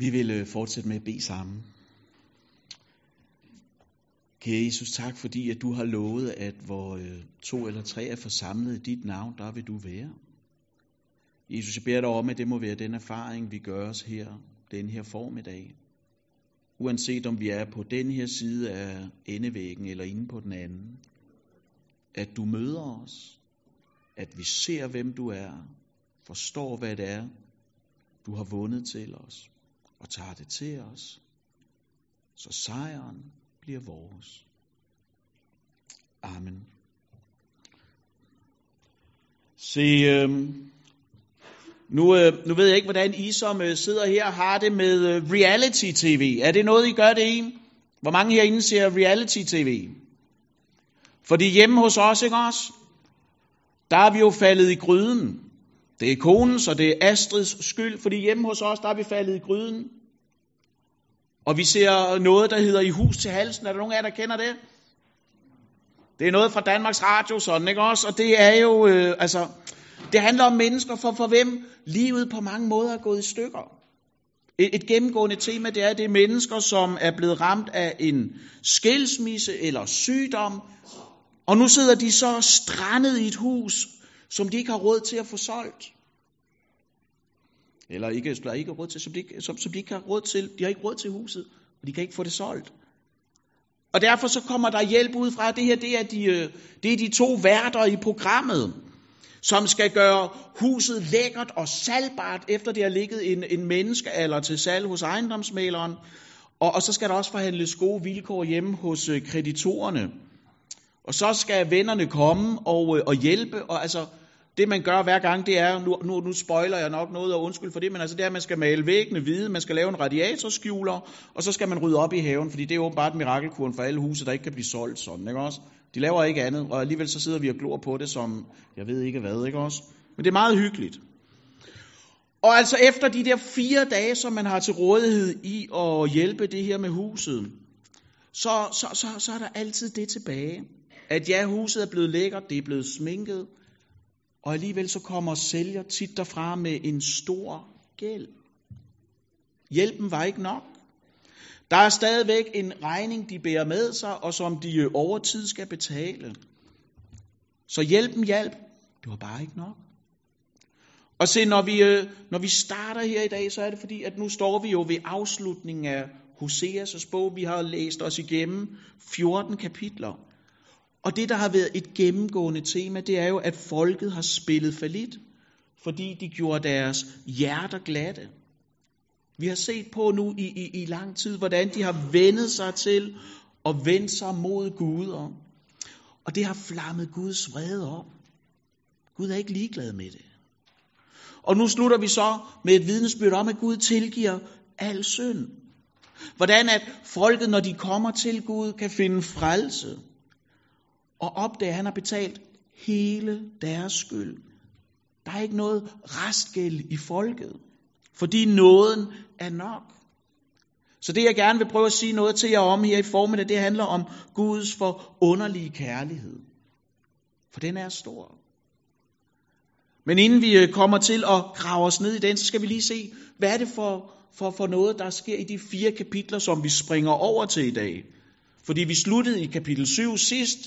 Vi vil øh, fortsætte med at bede sammen. Kære Jesus, tak fordi at du har lovet, at hvor øh, to eller tre er forsamlet i dit navn, der vil du være. Jesus, jeg beder dig om, at det må være den erfaring, vi gør os her, den her formiddag. Uanset om vi er på den her side af endevæggen eller inde på den anden. At du møder os. At vi ser, hvem du er. Forstår, hvad det er, du har vundet til os. Og tager det til os. Så sejren bliver vores. Amen. Se, øh, nu, øh, nu ved jeg ikke, hvordan I som øh, sidder her har det med øh, reality-tv. Er det noget, I gør det i? Hvor mange herinde ser reality-tv? Fordi hjemme hos os, ikke også? Der er vi jo faldet i gryden. Det er konens, og det er Astrids skyld, fordi hjemme hos os, der er vi faldet i gryden. Og vi ser noget, der hedder I hus til halsen. Er der nogen af jer, der kender det? Det er noget fra Danmarks Radio, sådan, ikke også? Og det er jo, øh, altså, det handler om mennesker, for, for hvem livet på mange måder er gået i stykker. Et, et gennemgående tema, det er, at det er mennesker, som er blevet ramt af en skilsmisse eller sygdom, og nu sidder de så strandet i et hus, som de ikke har råd til at få solgt. Eller ikke, der ikke råd til, som de, som, som de ikke har råd til. De har ikke råd til huset, og de kan ikke få det solgt. Og derfor så kommer der hjælp ud fra, det her det er, de, øh, det er de to værter i programmet, som skal gøre huset lækkert og salgbart, efter det har ligget en, en menneskealder til salg hos ejendomsmaleren. Og, og så skal der også forhandles gode vilkår hjemme hos øh, kreditorerne. Og så skal vennerne komme og, øh, og hjælpe, og altså det man gør hver gang, det er, nu, nu, nu spoiler jeg nok noget, og undskyld for det, men altså det er, at man skal male væggene hvide, man skal lave en radiatorskjuler, og så skal man rydde op i haven, fordi det er åbenbart mirakelkuren for alle huse, der ikke kan blive solgt sådan, ikke også? De laver ikke andet, og alligevel så sidder vi og glor på det som, jeg ved ikke hvad, ikke også? Men det er meget hyggeligt. Og altså efter de der fire dage, som man har til rådighed i at hjælpe det her med huset, så, så, så, så er der altid det tilbage. At ja, huset er blevet lækkert, det er blevet sminket, og alligevel så kommer sælger tit derfra med en stor gæld. Hjælpen var ikke nok. Der er stadigvæk en regning, de bærer med sig, og som de over tid skal betale. Så hjælpen hjælp, det var bare ikke nok. Og se, når vi, øh, når vi starter her i dag, så er det fordi, at nu står vi jo ved afslutningen af Hoseas' bog. Vi har læst os igennem 14 kapitler. Og det, der har været et gennemgående tema, det er jo, at folket har spillet falit, fordi de gjorde deres hjerter glatte. Vi har set på nu i, i, i lang tid, hvordan de har vendet sig til og vendt sig mod guder. Og det har flammet Guds vrede op. Gud er ikke ligeglad med det. Og nu slutter vi så med et vidnesbyrd om, at Gud tilgiver al synd. Hvordan at folket, når de kommer til Gud, kan finde frelse og opdager, at han har betalt hele deres skyld. Der er ikke noget restgæld i folket, fordi nåden er nok. Så det jeg gerne vil prøve at sige noget til jer om her i formiddag, det handler om Guds forunderlige kærlighed. For den er stor. Men inden vi øh, kommer til at grave os ned i den, så skal vi lige se, hvad er det for, for, for noget, der sker i de fire kapitler, som vi springer over til i dag. Fordi vi sluttede i kapitel 7 sidst,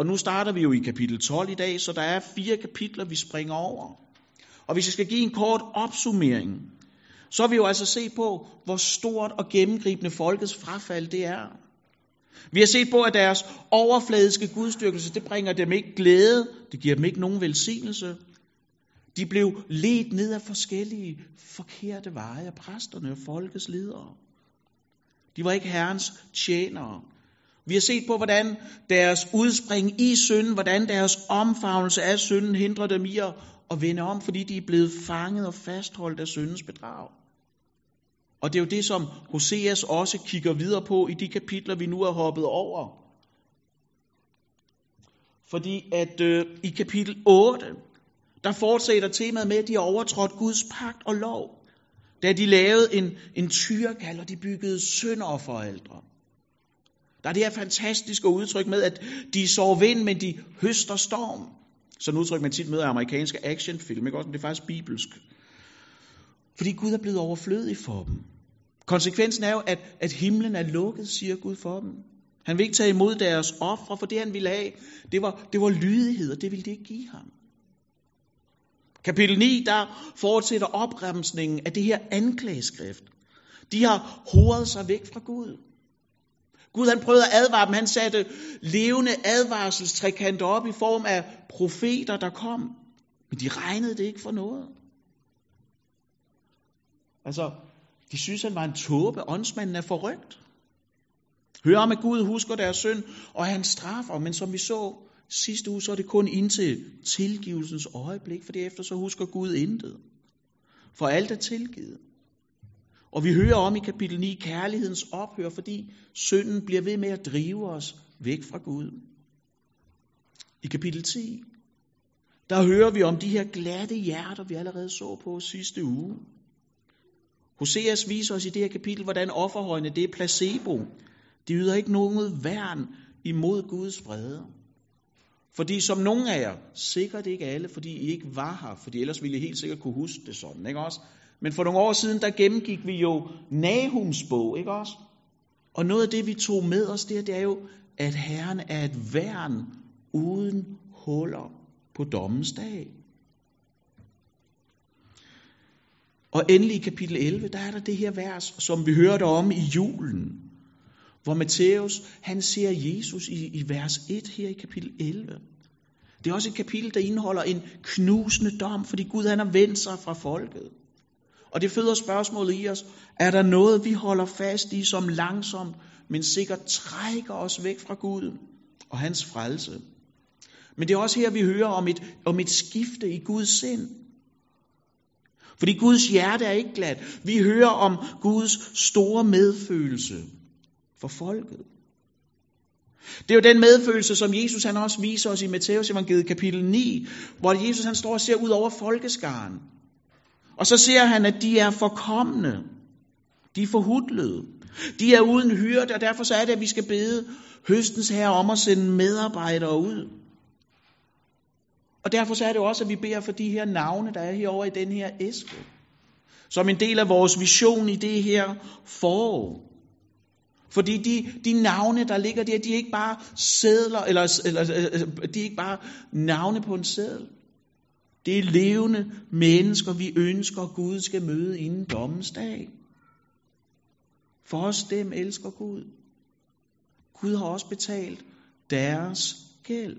og nu starter vi jo i kapitel 12 i dag, så der er fire kapitler, vi springer over. Og hvis jeg skal give en kort opsummering, så har vi jo altså se på, hvor stort og gennemgribende folkets frafald det er. Vi har set på, at deres overfladiske gudstyrkelse, det bringer dem ikke glæde, det giver dem ikke nogen velsignelse. De blev ledt ned af forskellige forkerte veje af præsterne og folkets ledere. De var ikke herrens tjenere. Vi har set på, hvordan deres udspring i synden, hvordan deres omfavnelse af synden hindrer dem i at vende om, fordi de er blevet fanget og fastholdt af syndens bedrag. Og det er jo det, som Hoseas også kigger videre på i de kapitler, vi nu har hoppet over. Fordi at øh, i kapitel 8, der fortsætter temaet med, at de har overtrådt Guds pagt og lov. Da de lavede en, en tyrkald, og de byggede sønderforældre. Der er det her fantastiske udtryk med, at de sår vind, men de høster storm. Sådan udtryk man tit med i amerikanske actionfilm, ikke også? Men det er faktisk bibelsk. Fordi Gud er blevet overflødig for dem. Konsekvensen er jo, at, at himlen er lukket, siger Gud for dem. Han vil ikke tage imod deres ofre, for det han ville have, det var, det var lydighed, og det ville det ikke give ham. Kapitel 9, der fortsætter opremsningen af det her anklageskrift. De har hovedet sig væk fra Gud. Gud han prøvede at advare dem. Han satte levende advarselstrekanter op i form af profeter, der kom. Men de regnede det ikke for noget. Altså, de synes, han var en tåbe. Åndsmanden er forrygt. Hør om, at Gud husker deres synd, og han straffer. Men som vi så sidste uge, så er det kun indtil tilgivelsens øjeblik, for derefter så husker Gud intet. For alt er tilgivet. Og vi hører om i kapitel 9 kærlighedens ophør, fordi synden bliver ved med at drive os væk fra Gud. I kapitel 10, der hører vi om de her glatte hjerter, vi allerede så på sidste uge. Hoseas viser os i det her kapitel, hvordan offerhøjene det er placebo. De yder ikke nogen værn imod Guds vrede. Fordi som nogle af jer, sikkert ikke alle, fordi I ikke var her, fordi ellers ville I helt sikkert kunne huske det sådan, ikke også? Men for nogle år siden, der gennemgik vi jo Nahums bog, ikke også? Og noget af det, vi tog med os der, det er jo, at Herren er et værn uden huller på dommens dag. Og endelig i kapitel 11, der er der det her vers, som vi hørte om i julen, hvor Matthæus, han ser Jesus i, i vers 1 her i kapitel 11. Det er også et kapitel, der indeholder en knusende dom, fordi Gud han har vendt sig fra folket. Og det føder spørgsmålet i os, er der noget, vi holder fast i, som langsomt, men sikkert trækker os væk fra Gud og hans frelse? Men det er også her, vi hører om et, om et skifte i Guds sind. Fordi Guds hjerte er ikke glat. Vi hører om Guds store medfølelse for folket. Det er jo den medfølelse, som Jesus han også viser os i Matteus evangeliet kapitel 9, hvor Jesus han står og ser ud over folkeskaren. Og så ser han, at de er forkommende. De er forhudlede. De er uden hyrde, og derfor så er det, at vi skal bede høstens herre om at sende medarbejdere ud. Og derfor så er det også, at vi beder for de her navne, der er herovre i den her æske. Som en del af vores vision i det her forår. Fordi de, de navne, der ligger der, de er ikke bare sædler, eller, eller de er ikke bare navne på en sædel. Det er levende mennesker, vi ønsker, Gud skal møde inden dommens dag. For os dem elsker Gud. Gud har også betalt deres gæld.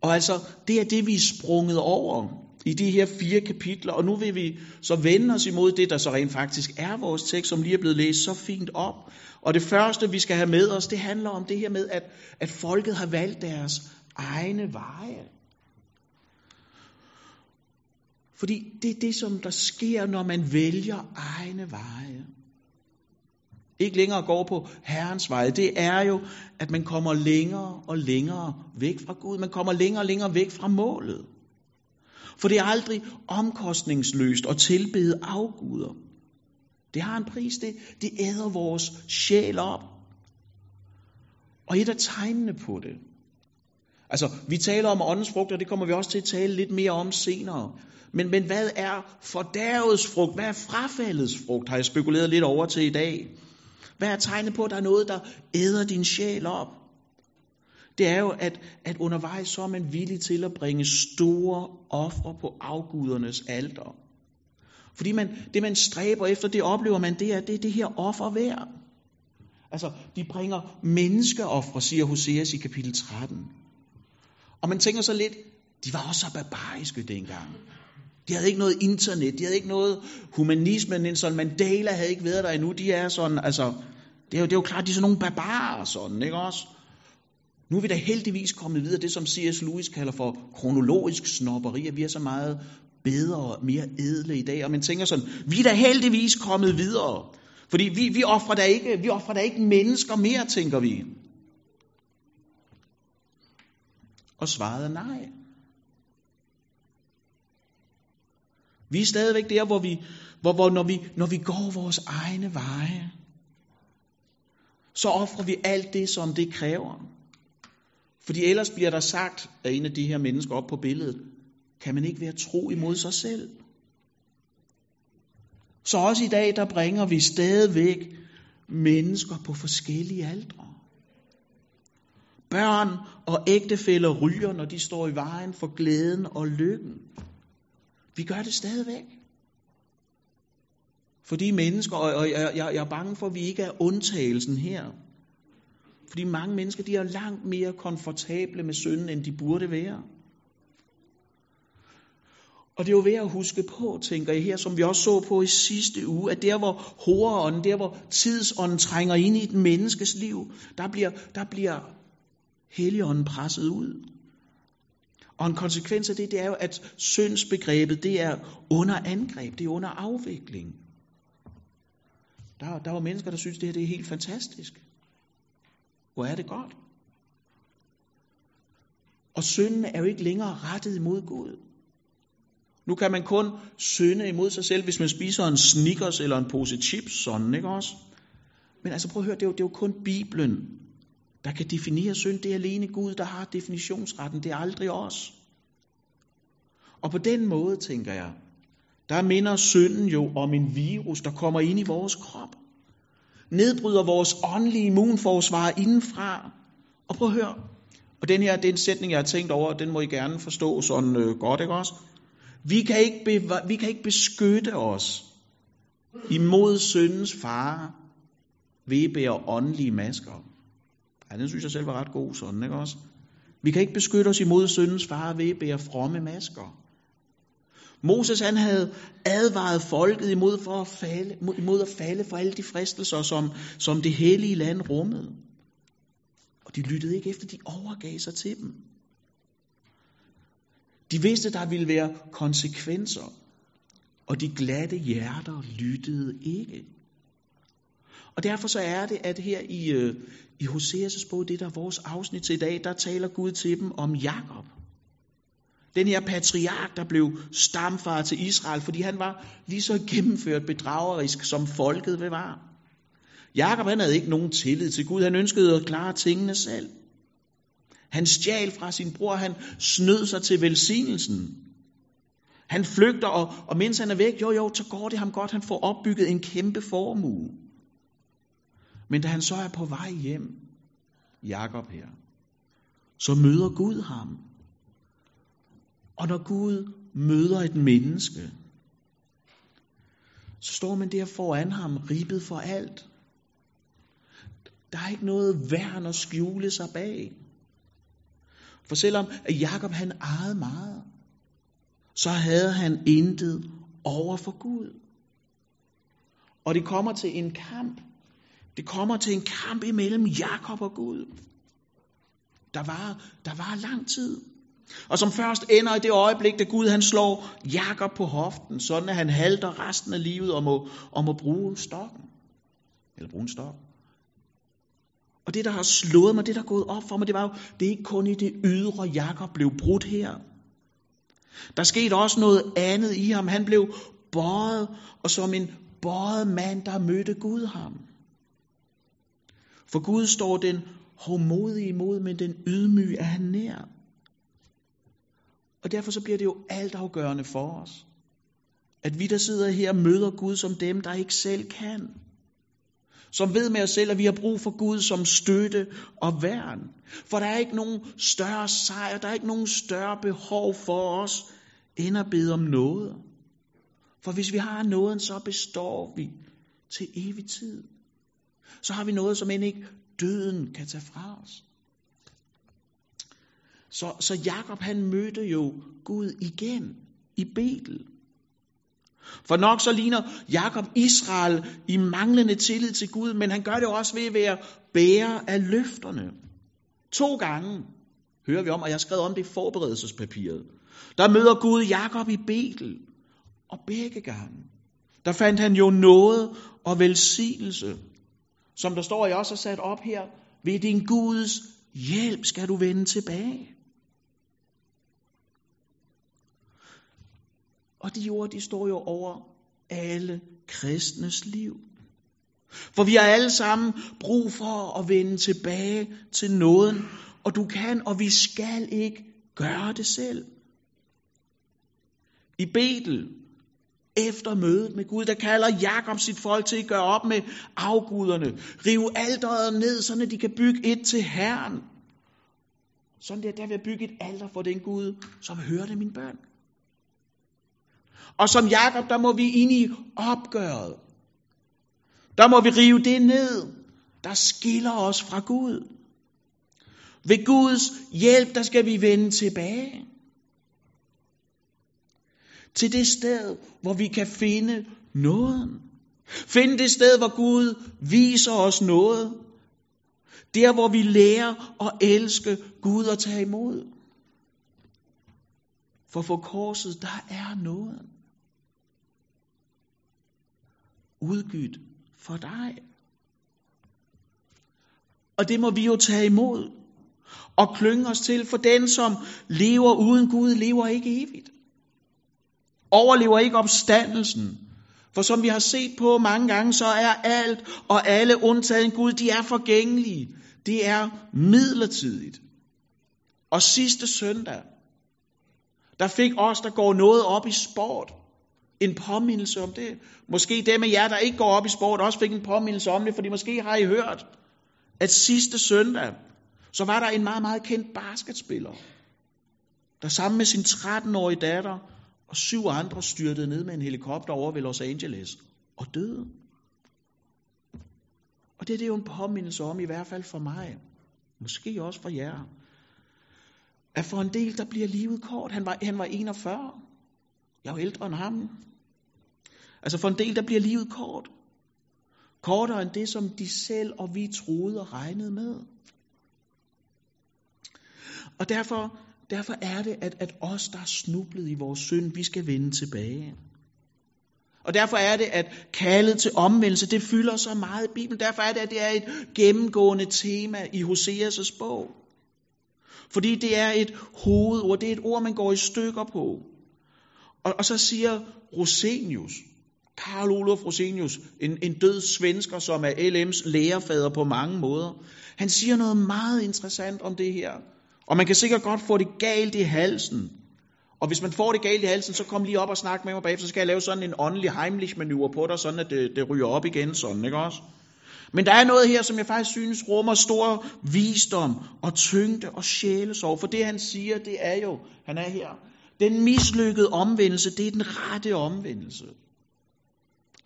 Og altså, det er det, vi er sprunget over i de her fire kapitler, og nu vil vi så vende os imod det, der så rent faktisk er vores tekst, som lige er blevet læst så fint op. Og det første, vi skal have med os, det handler om det her med, at, at folket har valgt deres egne veje. Fordi det er det, som der sker, når man vælger egne veje. Ikke længere går på Herrens veje. Det er jo, at man kommer længere og længere væk fra Gud. Man kommer længere og længere væk fra målet. For det er aldrig omkostningsløst at tilbede afguder. Det har en pris, det, det æder vores sjæl op. Og et af tegnene på det. Altså, vi taler om åndens frugt, og det kommer vi også til at tale lidt mere om senere. Men, men hvad er fordærvets frugt? Hvad er frafaldets frugt? Har jeg spekuleret lidt over til i dag. Hvad er tegnet på, at der er noget, der æder din sjæl op? Det er jo, at, at undervejs så er man villig til at bringe store ofre på afgudernes alter. Fordi man, det, man stræber efter, det oplever man, det er det, er det her offer værd. Altså, de bringer menneskeofre, siger Hoseas i kapitel 13. Og man tænker så lidt, de var også så barbariske dengang. De havde ikke noget internet, de havde ikke noget humanisme, Nelson Mandela havde ikke været der endnu. De er sådan, altså, det er jo, det er jo klart, de er sådan nogle barbarer, sådan, ikke også? Nu er vi da heldigvis kommet videre, det som C.S. Lewis kalder for kronologisk snopperi, at vi er så meget bedre og mere edle i dag. Og man tænker sådan, vi er da heldigvis kommet videre. Fordi vi, vi offrer da ikke, vi offrer da ikke mennesker mere, tænker vi. Og svarede nej. Vi er stadigvæk der, hvor vi, hvor, hvor når, vi, når vi går vores egne veje, så offrer vi alt det, som det kræver. Fordi ellers bliver der sagt af en af de her mennesker op på billedet, kan man ikke være tro imod sig selv? Så også i dag, der bringer vi stadigvæk mennesker på forskellige aldre. Børn og ægtefæller ryger, når de står i vejen for glæden og lykken. Vi gør det stadigvæk. Fordi mennesker, og jeg, jeg, jeg er bange for, at vi ikke er undtagelsen her. Fordi mange mennesker, de er langt mere komfortable med synden, end de burde være. Og det er jo ved at huske på, tænker jeg her, som vi også så på i sidste uge, at der hvor horeånden, der hvor tidsånden trænger ind i et menneskes liv, der bliver, der bliver Helligånden presset ud. Og en konsekvens af det, det er jo, at syndsbegrebet, det er under angreb, det er under afvikling. Der, der var mennesker, der synes, det her det er helt fantastisk. Hvor er det godt. Og synden er jo ikke længere rettet imod Gud. Nu kan man kun synde imod sig selv, hvis man spiser en Snickers eller en pose chips, sådan, ikke også? Men altså prøv at høre, det er jo, det er jo kun Bibelen, der kan definere synd. Det er alene Gud, der har definitionsretten. Det er aldrig os. Og på den måde, tænker jeg, der minder synden jo om en virus, der kommer ind i vores krop. Nedbryder vores åndelige immunforsvar indenfra. Og prøv at høre, og den her, det er en sætning, jeg har tænkt over, den må I gerne forstå sådan øh, godt, ikke også? Vi kan ikke, beva- vi kan ikke beskytte os imod syndens fare ved at bære åndelige masker. Ja, den synes jeg selv var ret god sådan, ikke også? Vi kan ikke beskytte os imod syndens fare ved at bære fromme masker. Moses han havde advaret folket imod, for at falde, imod at falde for alle de fristelser, som, som det hellige land rummede. Og de lyttede ikke efter, de overgav sig til dem. De vidste, der ville være konsekvenser, og de glatte hjerter lyttede ikke. Og derfor så er det, at her i, øh, i Hoseas' bog, det der er vores afsnit til i dag, der taler Gud til dem om Jakob. Den her patriark, der blev stamfar til Israel, fordi han var lige så gennemført bedragerisk, som folket var. Jakob han havde ikke nogen tillid til Gud. Han ønskede at klare tingene selv. Han stjal fra sin bror, han snød sig til velsignelsen. Han flygter, og, og mens han er væk, jo jo, så går det ham godt, han får opbygget en kæmpe formue. Men da han så er på vej hjem, Jakob her, så møder Gud ham. Og når Gud møder et menneske, så står man der foran ham, ribet for alt. Der er ikke noget værn at skjule sig bag. For selvom Jakob han ejede meget, så havde han intet over for Gud. Og det kommer til en kamp. Det kommer til en kamp imellem Jakob og Gud. Der var, der var lang tid. Og som først ender i det øjeblik, da Gud han slår Jakob på hoften, sådan at han halter resten af livet og må, og må bruge stokken. Eller bruge en stok. Og det, der har slået mig, det, der er gået op for mig, det var jo, det er ikke kun i det ydre, Jakob blev brudt her. Der skete også noget andet i ham. Han blev bøjet, og som en bøjet mand, der mødte Gud ham. For Gud står den hårdmodige imod, men den ydmyge er han nær. Og derfor så bliver det jo altafgørende for os, at vi, der sidder her, møder Gud som dem, der ikke selv kan. Som ved med os selv, at vi har brug for Gud som støtte og værn. For der er ikke nogen større sejr, der er ikke nogen større behov for os, end at bede om noget. For hvis vi har nåden, så består vi til evig tid. Så har vi noget, som end ikke døden kan tage fra os. Så, så Jakob han mødte jo Gud igen i Betel. For nok så ligner Jakob Israel i manglende tillid til Gud, men han gør det også ved at være bærer af løfterne. To gange hører vi om, og jeg har skrevet om det i forberedelsespapiret. Der møder Gud Jakob i Betel, og begge gange, der fandt han jo noget og velsignelse. Som der står, jeg også har sat op her, ved din Guds hjælp skal du vende tilbage. Og de ord, de står jo over alle kristnes liv. For vi har alle sammen brug for at vende tilbage til nåden, og du kan, og vi skal ikke gøre det selv. I Betel, efter mødet med Gud, der kalder Jakob sit folk til at gøre op med afguderne, rive alderet ned, så de kan bygge et til Herren. Sådan der, der vil jeg bygge et alter for den Gud, som hørte mine børn. Og som Jakob, der må vi ind i opgøret. Der må vi rive det ned, der skiller os fra Gud. Ved Guds hjælp, der skal vi vende tilbage. Til det sted, hvor vi kan finde nåden. Finde det sted, hvor Gud viser os noget. Der, hvor vi lærer at elske Gud og tage imod. For for korset, der er noget. Udgydt for dig. Og det må vi jo tage imod og klynge os til, for den, som lever uden Gud, lever ikke evigt. Overlever ikke opstandelsen. For som vi har set på mange gange, så er alt og alle undtagen Gud, de er forgængelige. Det er midlertidigt. Og sidste søndag, der fik os, der går noget op i sport, en påmindelse om det. Måske dem af jer, der ikke går op i sport, også fik en påmindelse om det, fordi måske har I hørt, at sidste søndag, så var der en meget, meget kendt basketspiller, der sammen med sin 13-årige datter og syv andre styrtede ned med en helikopter over ved Los Angeles og døde. Og det, det er jo en påmindelse om, i hvert fald for mig, måske også for jer, at for en del, der bliver livet kort. Han var, han var 41. Jeg er jo ældre end ham. Altså for en del, der bliver livet kort. Kortere end det, som de selv og vi troede og regnede med. Og derfor, derfor er det, at, at os, der er snublet i vores synd, vi skal vende tilbage. Og derfor er det, at kaldet til omvendelse, det fylder så meget i Bibelen. Derfor er det, at det er et gennemgående tema i Hoseas' bog. Fordi det er et hovedord, det er et ord, man går i stykker på. Og, og så siger Rosenius, Karl Olof Rosenius, en, en død svensker, som er LM's lærerfader på mange måder, han siger noget meget interessant om det her. Og man kan sikkert godt få det galt i halsen. Og hvis man får det galt i halsen, så kom lige op og snak med mig bagefter, så skal jeg lave sådan en åndelig heimlich manøvre på dig, sådan at det, det ryger op igen, sådan, ikke også? Men der er noget her, som jeg faktisk synes rummer stor visdom og tyngde og sjælesorg. For det han siger, det er jo, han er her, den mislykkede omvendelse, det er den rette omvendelse.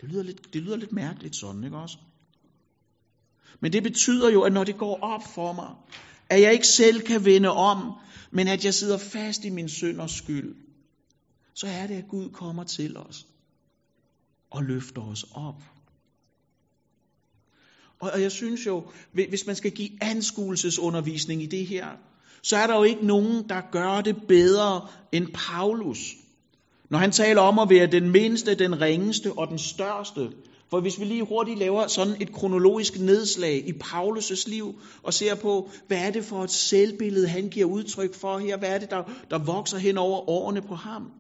Det lyder lidt, det lyder lidt mærkeligt sådan, ikke også? Men det betyder jo, at når det går op for mig, at jeg ikke selv kan vende om, men at jeg sidder fast i min synders skyld, så er det, at Gud kommer til os og løfter os op. Og jeg synes jo, hvis man skal give anskuelsesundervisning i det her, så er der jo ikke nogen, der gør det bedre end Paulus. Når han taler om at være den mindste, den ringeste og den største. For hvis vi lige hurtigt laver sådan et kronologisk nedslag i Paulus' liv, og ser på, hvad er det for et selvbillede, han giver udtryk for her, hvad er det, der, der vokser hen over årene på ham,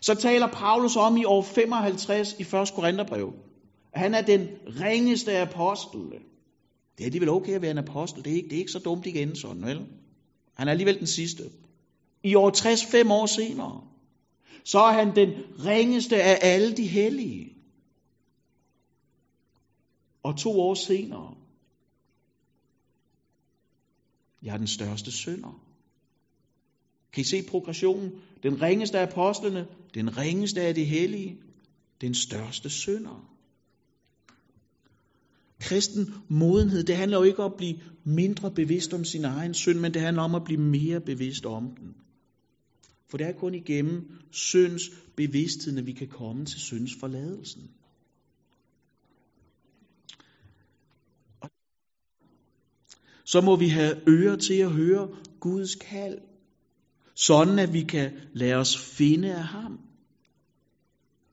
så taler Paulus om i år 55 i 1. Korintherbrev, at han er den ringeste apostel. Det er alligevel okay at være en apostel, det er ikke, det er ikke så dumt igen sådan, vel? Han er alligevel den sidste. I år 60, fem år senere, så er han den ringeste af alle de hellige. Og to år senere, jeg er den største synder. Kan I se progressionen? Den ringeste af apostlene, den ringeste af de hellige, den største synder. Kristen modenhed, det handler jo ikke om at blive mindre bevidst om sin egen synd, men det handler om at blive mere bevidst om den. For det er kun igennem synds bevidstheden, at vi kan komme til synds forladelsen. Så må vi have ører til at høre Guds kald, sådan at vi kan lade os finde af ham.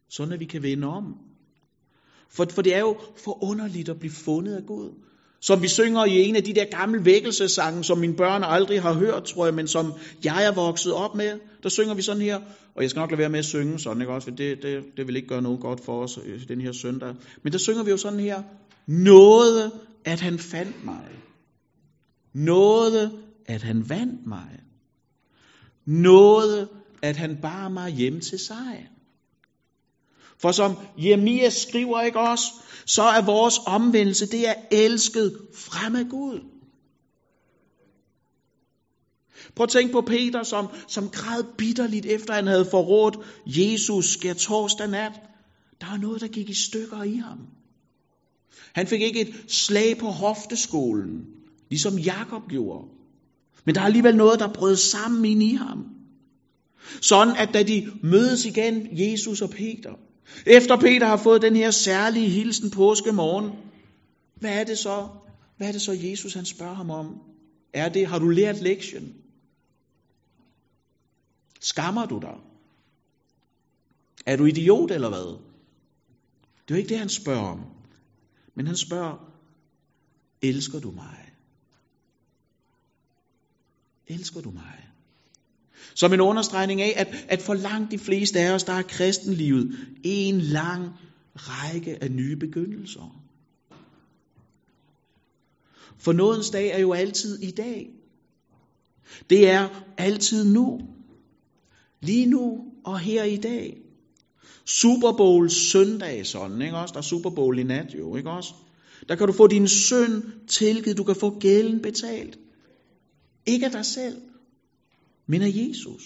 Sådan at vi kan vende om. For, for det er jo forunderligt at blive fundet af Gud. Som vi synger i en af de der gamle vækkelsesange, som mine børn aldrig har hørt, tror jeg, men som jeg er vokset op med. Der synger vi sådan her, og jeg skal nok lade være med at synge sådan, ikke også, for det, det, det vil ikke gøre noget godt for os øh, den her søndag. Men der synger vi jo sådan her, noget at han fandt mig. Nåde, at han vandt mig. Nåde, at han bar mig hjem til sig. For som Jeremias skriver ikke også, så er vores omvendelse, det er elsket frem af Gud. Prøv at tænke på Peter, som, som græd bitterligt efter han havde forrådt Jesus skær torsdag nat. Der var noget, der gik i stykker i ham. Han fik ikke et slag på hofteskolen, ligesom Jakob gjorde. Men der er alligevel noget, der brød sammen ind i ham. Sådan at da de mødes igen, Jesus og Peter, efter Peter har fået den her særlige hilsen påske morgen, hvad er det så? Hvad er det så, Jesus han spørger ham om? Er det, har du lært lektien? Skammer du dig? Er du idiot eller hvad? Det er jo ikke det, han spørger om. Men han spørger, elsker du mig? Elsker du mig? Som en understregning af, at, at for langt de fleste af os, der er kristenlivet en lang række af nye begyndelser. For nådens dag er jo altid i dag. Det er altid nu. Lige nu og her i dag. Super Bowl søndag sådan, ikke også? Der er Super Bowl i nat jo, ikke også? Der kan du få din søn tilgivet, du kan få gælden betalt. Ikke af dig selv, men af Jesus.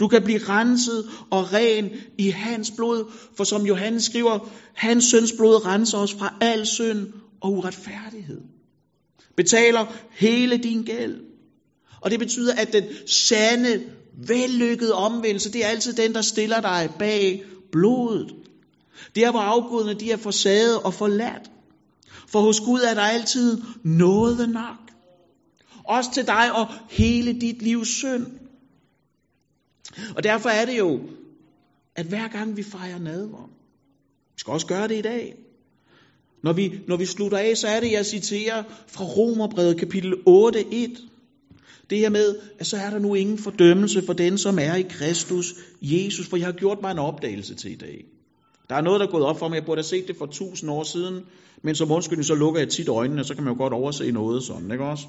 Du kan blive renset og ren i hans blod, for som Johannes skriver, hans søns blod renser os fra al synd og uretfærdighed. Betaler hele din gæld. Og det betyder, at den sande, vellykkede omvendelse, det er altid den, der stiller dig bag blodet. Det er, hvor afgudene de er forsaget og forladt. For hos Gud er der altid noget nok. Også til dig og hele dit livs synd. Og derfor er det jo, at hver gang vi fejrer nadver, vi skal også gøre det i dag. Når vi, når vi slutter af, så er det, jeg citerer fra Romerbrevet kapitel 8, 1. Det her med, at så er der nu ingen fordømmelse for den, som er i Kristus Jesus, for jeg har gjort mig en opdagelse til i dag. Der er noget, der er gået op for mig. Jeg burde have set det for tusind år siden, men som undskyldning, så lukker jeg tit øjnene, så kan man jo godt overse noget sådan, ikke også?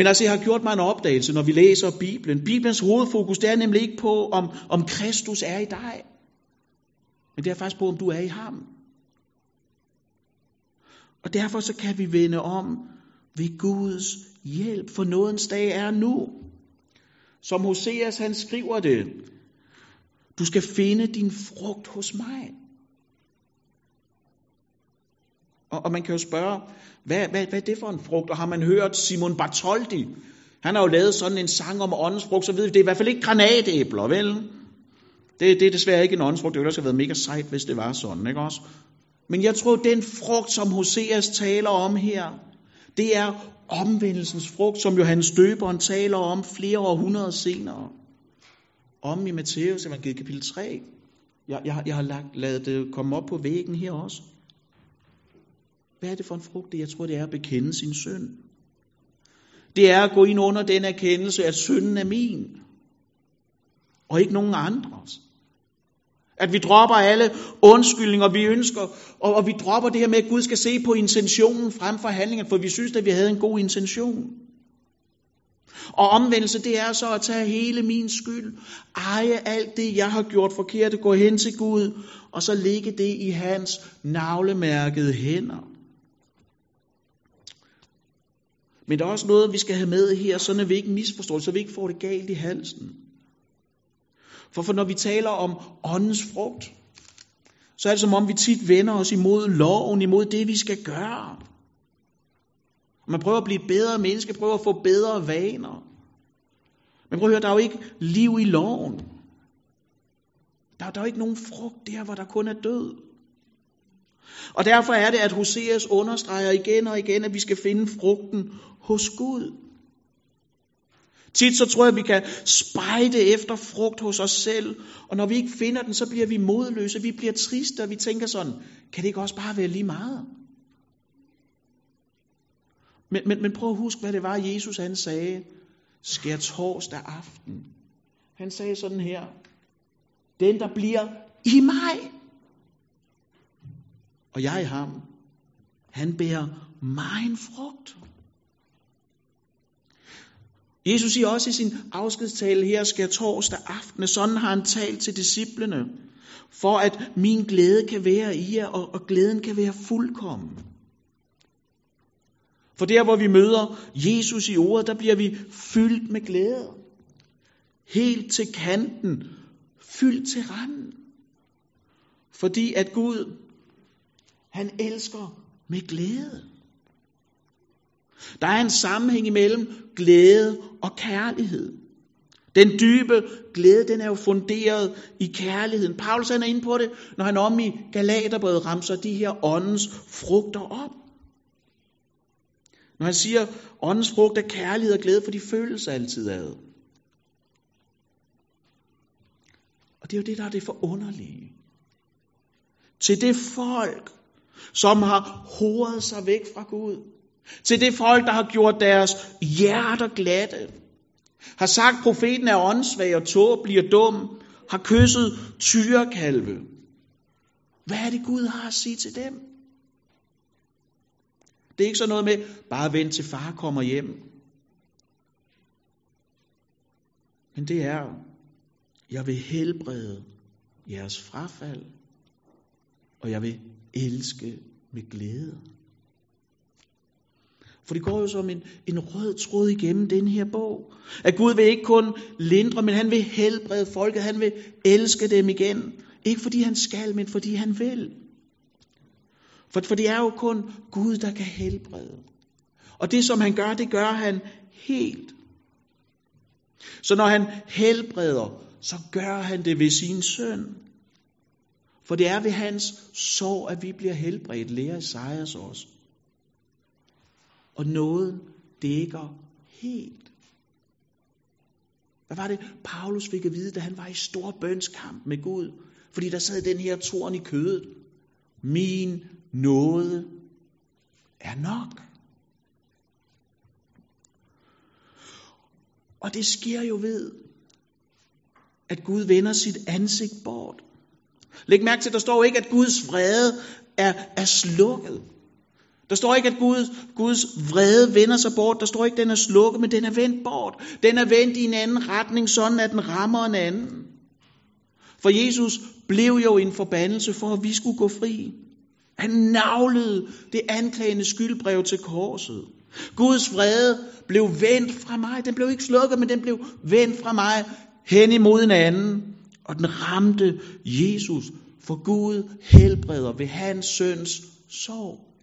Men altså, jeg har gjort mig en opdagelse, når vi læser Bibelen. Bibelens hovedfokus, det er nemlig ikke på, om, om Kristus er i dig. Men det er faktisk på, om du er i ham. Og derfor så kan vi vende om ved Guds hjælp, for nådens dag er nu. Som Hoseas han skriver det, du skal finde din frugt hos mig. Og, og man kan jo spørge, hvad, hvad, hvad er det for en frugt? Og har man hørt Simon Bartoldi? Han har jo lavet sådan en sang om åndens frugt, så ved vi, det er i hvert fald ikke granatæbler, vel? Det, det er desværre ikke en åndens frugt. Det ville også have været mega sejt, hvis det var sådan, ikke også? Men jeg tror, den frugt, som Hoseas taler om her, det er omvendelsens frugt, som Johannes Døberen taler om flere århundreder senere. Om i Matteus evangeliet kapitel 3. Jeg, jeg, jeg har lagt, lavet det komme op på væggen her også. Hvad er det for en frugt? Jeg tror, det er at bekende sin synd. Det er at gå ind under den erkendelse, at synden er min, og ikke nogen andres. At vi dropper alle undskyldninger, vi ønsker, og, og vi dropper det her med, at Gud skal se på intentionen frem for handlingen, for vi synes, at vi havde en god intention. Og omvendelse, det er så at tage hele min skyld, eje alt det, jeg har gjort forkert, gå hen til Gud, og så lægge det i hans navlemærkede hænder. Men der er også noget, vi skal have med her, så vi ikke misforstår det, så vi ikke får det galt i halsen. For, for når vi taler om åndens frugt, så er det som om, vi tit vender os imod loven, imod det, vi skal gøre. Man prøver at blive et bedre menneske, prøver at få bedre vaner. Men prøv at høre, der er jo ikke liv i loven. Der, der er jo ikke nogen frugt der, hvor der kun er død. Og derfor er det, at Hoseas understreger igen og igen, at vi skal finde frugten hos Gud. Tit så tror jeg, at vi kan spejde efter frugt hos os selv, og når vi ikke finder den, så bliver vi modløse, vi bliver triste, og vi tænker sådan, kan det ikke også bare være lige meget? Men, men, men prøv at huske, hvad det var, Jesus han sagde, skær torsdag aften. Han sagde sådan her, den der bliver i mig, og jeg i ham, han bærer meget frugt. Jesus siger også i sin afskedstale her, skal torsdag aften, sådan har han talt til disciplene, for at min glæde kan være i jer, og, og glæden kan være fuldkommen. For der, hvor vi møder Jesus i ordet, der bliver vi fyldt med glæde. Helt til kanten, fyldt til randen. Fordi at Gud, han elsker med glæde. Der er en sammenhæng imellem glæde og kærlighed. Den dybe glæde, den er jo funderet i kærligheden. Paulus han er inde på det, når han om i Galaterbrevet ramser de her åndens frugter op. Når han siger, åndens frugt er kærlighed og glæde, for de føles altid ad. Og det er jo det, der er det forunderlige. Til det folk, som har horet sig væk fra Gud. Til det folk, der har gjort deres hjerter glatte. Har sagt, profeten er åndssvag og tog bliver dum. Har kysset tyrekalve. Hvad er det Gud har at sige til dem? Det er ikke sådan noget med, bare vent til far kommer hjem. Men det er, jeg vil helbrede jeres frafald, og jeg vil elske med glæde. For det går jo som en, en rød tråd igennem den her bog. At Gud vil ikke kun lindre, men han vil helbrede folket. Han vil elske dem igen. Ikke fordi han skal, men fordi han vil. For, for det er jo kun Gud, der kan helbrede. Og det, som han gør, det gør han helt. Så når han helbreder, så gør han det ved sin søn. For det er ved hans sorg, at vi bliver helbredt, lærer Esajas os. Og nåden dækker helt. Hvad var det, Paulus fik at vide, da han var i stor bønskamp med Gud? Fordi der sad den her torn i kødet. Min nåde er nok. Og det sker jo ved, at Gud vender sit ansigt bort. Læg mærke til, at der står ikke, at Guds vrede er, er slukket. Der står ikke, at Gud, Guds vrede vender sig bort. Der står ikke, at den er slukket, men den er vendt bort. Den er vendt i en anden retning, sådan at den rammer en anden. For Jesus blev jo en forbandelse for, at vi skulle gå fri. Han navlede det anklagende skyldbrev til korset. Guds vrede blev vendt fra mig. Den blev ikke slukket, men den blev vendt fra mig hen imod en anden. Og den ramte Jesus, for Gud helbreder ved hans søns sorg.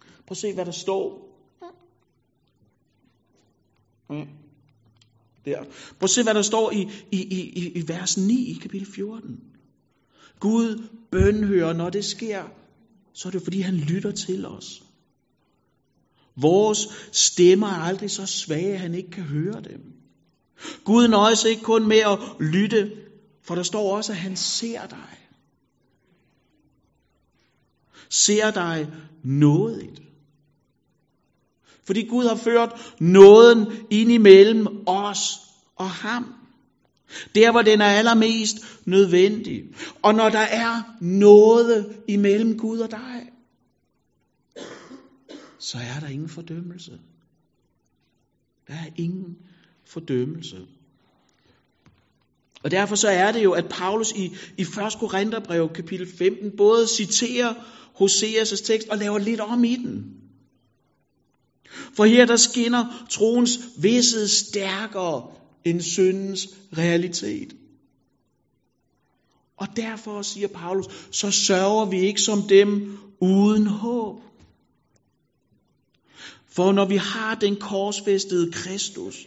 Prøv at se, hvad der står. Mm. Der. Prøv at se, hvad der står i, i, i, i vers 9 i kapitel 14. Gud bønhører, når det sker, så er det fordi, han lytter til os. Vores stemmer er aldrig så svage, at han ikke kan høre dem. Gud nøjes ikke kun med at lytte, for der står også, at han ser dig. Ser dig nådigt. Fordi Gud har ført nåden ind imellem os og ham. Der, hvor den er allermest nødvendig. Og når der er noget imellem Gud og dig, så er der ingen fordømmelse. Der er ingen fordømmelse. Og derfor så er det jo, at Paulus i, i 1. Korintherbrev kapitel 15 både citerer Hoseas' tekst og laver lidt om i den. For her der skinner troens vidshed stærkere end syndens realitet. Og derfor, siger Paulus, så sørger vi ikke som dem uden håb. For når vi har den korsfæstede Kristus,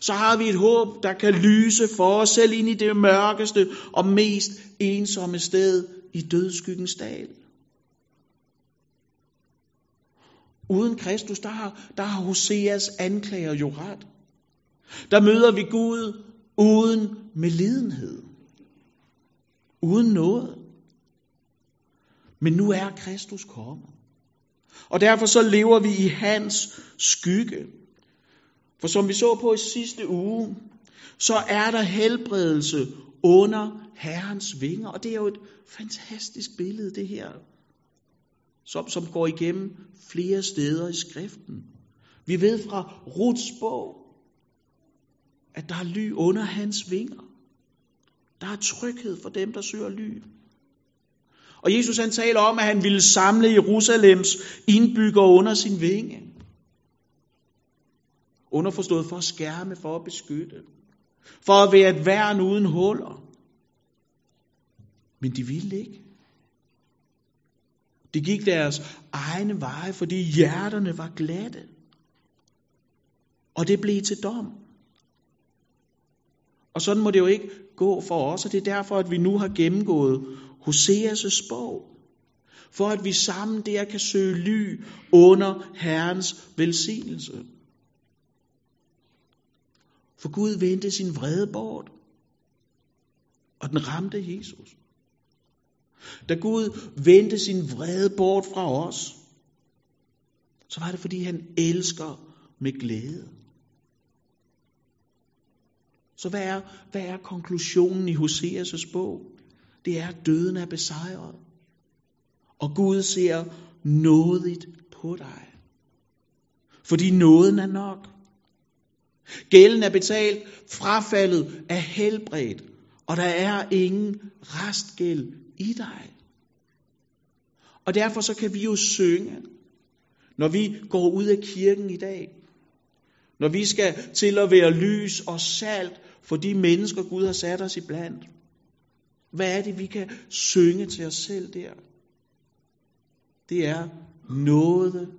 så har vi et håb, der kan lyse for os selv ind i det mørkeste og mest ensomme sted i dødskyggens dal. Uden Kristus, der har, der har Hoseas anklager jo ret. Der møder vi Gud uden medlidenhed. Uden noget. Men nu er Kristus kommet. Og derfor så lever vi i hans skygge. For som vi så på i sidste uge, så er der helbredelse under Herrens vinger. Og det er jo et fantastisk billede, det her. Som, som går igennem flere steder i skriften. Vi ved fra Ruts bog, at der er ly under hans vinger. Der er tryghed for dem, der søger ly. Og Jesus han taler om, at han ville samle Jerusalems indbygger under sin vinge. Underforstået for at skærme, for at beskytte. For at være et værn uden huller. Men de ville ikke. De gik deres egne veje, fordi hjerterne var glatte. Og det blev til dom. Og sådan må det jo ikke gå for os, og det er derfor, at vi nu har gennemgået Hoseas' bog, for at vi sammen der kan søge ly under Herrens velsignelse. For Gud vendte sin vrede bort, og den ramte Jesus. Da Gud vendte sin vrede bort fra os, så var det fordi han elsker med glæde. Så hvad er, hvad er konklusionen i Hoseas' bog? Det er, at døden er besejret. Og Gud ser nådigt på dig. Fordi nåden er nok. Gælden er betalt, frafaldet er helbredt, og der er ingen restgæld i dig. Og derfor så kan vi jo synge, når vi går ud af kirken i dag. Når vi skal til at være lys og salt for de mennesker, Gud har sat os iblandt. Hvad er det, vi kan synge til os selv der? Det er noget,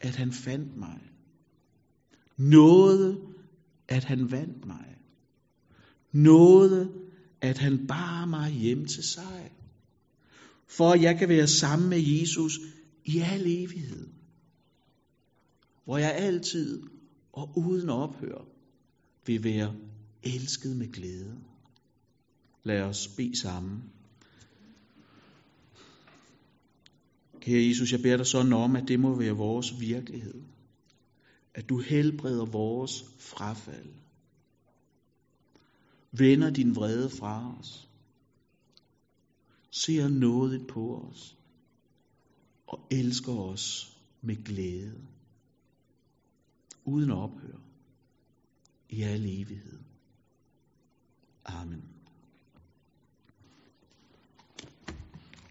at han fandt mig. Noget, at han vandt mig. Nåde, at han bar mig hjem til sig. For at jeg kan være sammen med Jesus i al evighed. Hvor jeg altid og uden ophør vil være elsket med glæde. Lad os bede sammen. Kære Jesus, jeg beder dig sådan om, at det må være vores virkelighed. At du helbreder vores frafald. Vender din vrede fra os. Ser nådigt på os. Og elsker os med glæde. Uden ophør. I al evighed. Amen.